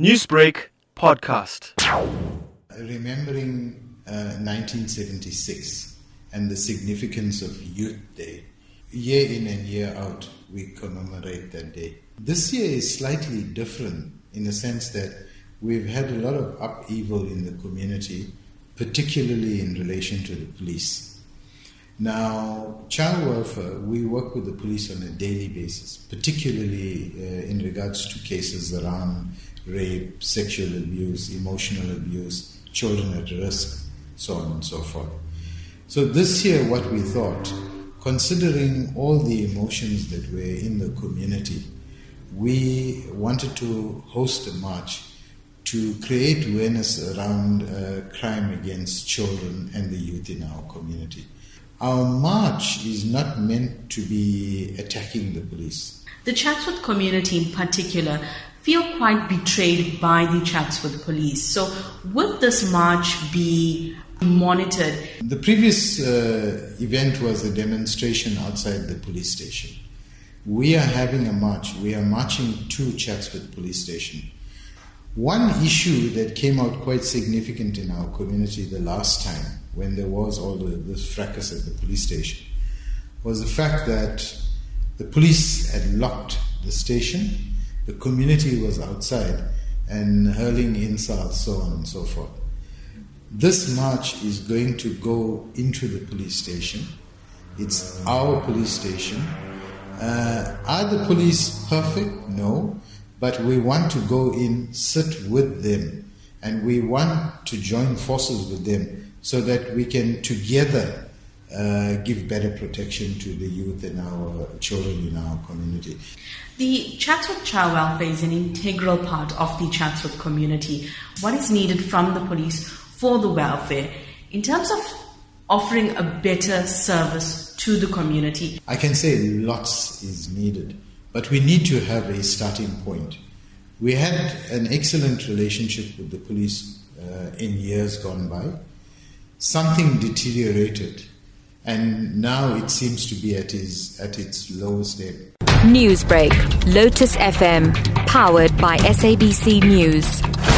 Newsbreak podcast. Remembering uh, 1976 and the significance of Youth Day, year in and year out, we commemorate that day. This year is slightly different in the sense that we've had a lot of upheaval in the community, particularly in relation to the police. Now, child welfare, we work with the police on a daily basis, particularly uh, in regards to cases around rape, sexual abuse, emotional abuse, children at risk, so on and so forth. So, this year, what we thought, considering all the emotions that were in the community, we wanted to host a march to create awareness around uh, crime against children and the youth in our community. Our march is not meant to be attacking the police. The Chatsworth community in particular feel quite betrayed by the Chatsworth police. So, would this march be monitored? The previous uh, event was a demonstration outside the police station. We are having a march. We are marching to Chatsworth police station. One issue that came out quite significant in our community the last time, when there was all the, this fracas at the police station, was the fact that the police had locked the station, the community was outside and hurling insults, so on and so forth. This march is going to go into the police station. It's our police station. Uh, are the police perfect? No but we want to go in, sit with them, and we want to join forces with them so that we can together uh, give better protection to the youth and our children in our community. The Chatsworth Child Welfare is an integral part of the Chatsworth community. What is needed from the police for the welfare in terms of offering a better service to the community? I can say lots is needed. But we need to have a starting point. We had an excellent relationship with the police uh, in years gone by. Something deteriorated, and now it seems to be at its, at its lowest ebb. Newsbreak, Lotus FM, powered by SABC News.